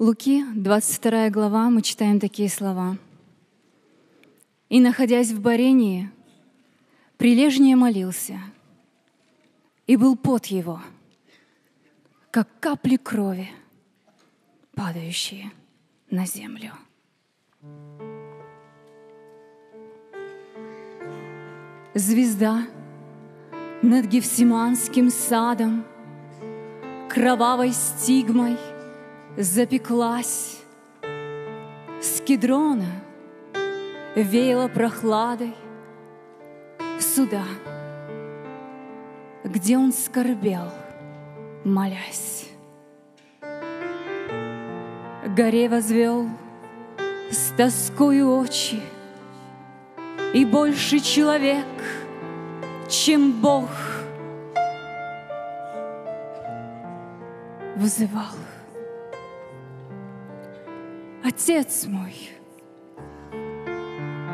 Луки, 22 глава, мы читаем такие слова. «И, находясь в Барении, прилежнее молился, и был пот его, как капли крови, падающие на землю». Звезда над Гефсиманским садом, Кровавой стигмой — запеклась с кедрона, веяло прохладой сюда, где он скорбел, молясь. Горе возвел с тоскою очи, И больше человек, чем Бог, вызывал. Отец мой,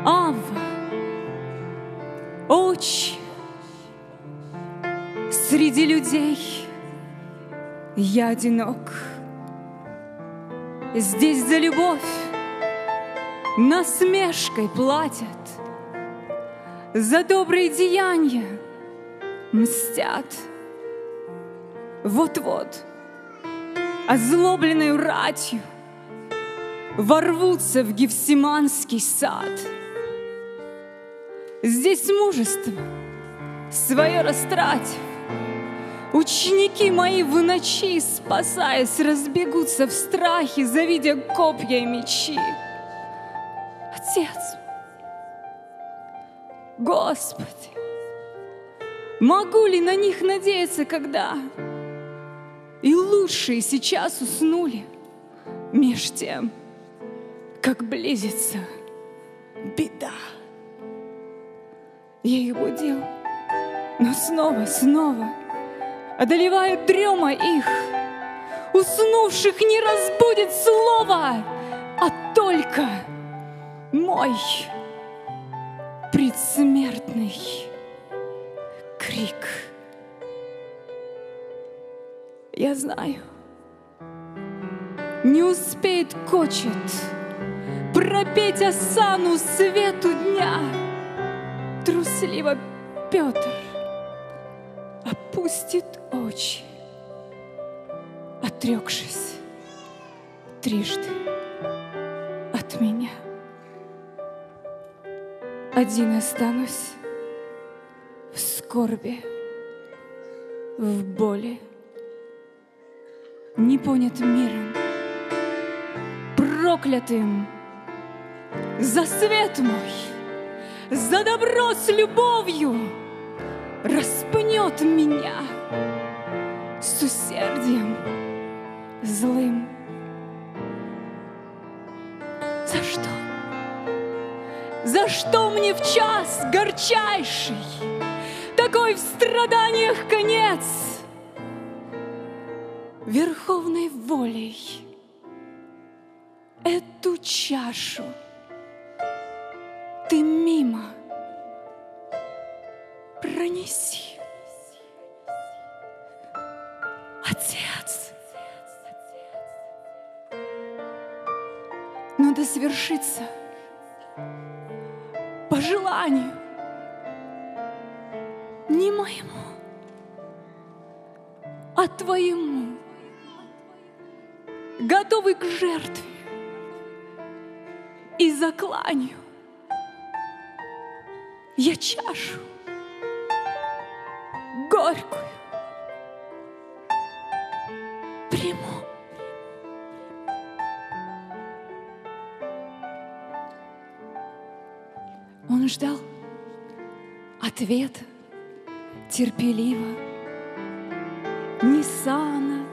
Ава, Отче, среди людей я одинок. Здесь за любовь насмешкой платят, за добрые деяния мстят. Вот-вот, озлобленную ратью — ворвутся в Гефсиманский сад. Здесь мужество свое растратив, Ученики мои в ночи, спасаясь, разбегутся в страхе, завидя копья и мечи. Отец, Господи, могу ли на них надеяться, когда и лучшие сейчас уснули меж тем, как близится беда. Я их будил, но снова, снова одолевает дрема их. Уснувших не разбудит слово, а только мой предсмертный крик. Я знаю, не успеет кочет, пропеть осану свету дня. Трусливо Петр опустит очи, отрекшись трижды от меня. Один останусь в скорби, в боли, не понят миром, проклятым за свет мой, за добро с любовью распнет меня с усердием злым. За что? За что мне в час горчайший, такой в страданиях конец? Верховной волей эту чашу — мимо пронеси. Отец, но да по желанию не моему, а твоему, готовый к жертве и закланию я чашу горькую приму. Он ждал ответа терпеливо. Нисана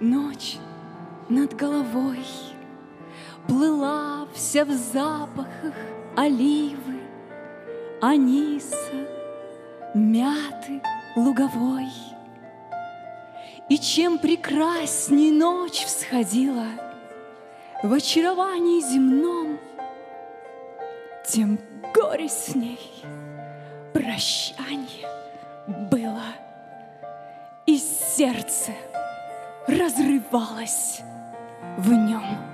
ночь над головой Плыла вся в запахах оливы аниса, мяты луговой. И чем прекрасней ночь всходила В очаровании земном, Тем горе с ней прощание было, И сердце разрывалось в нем.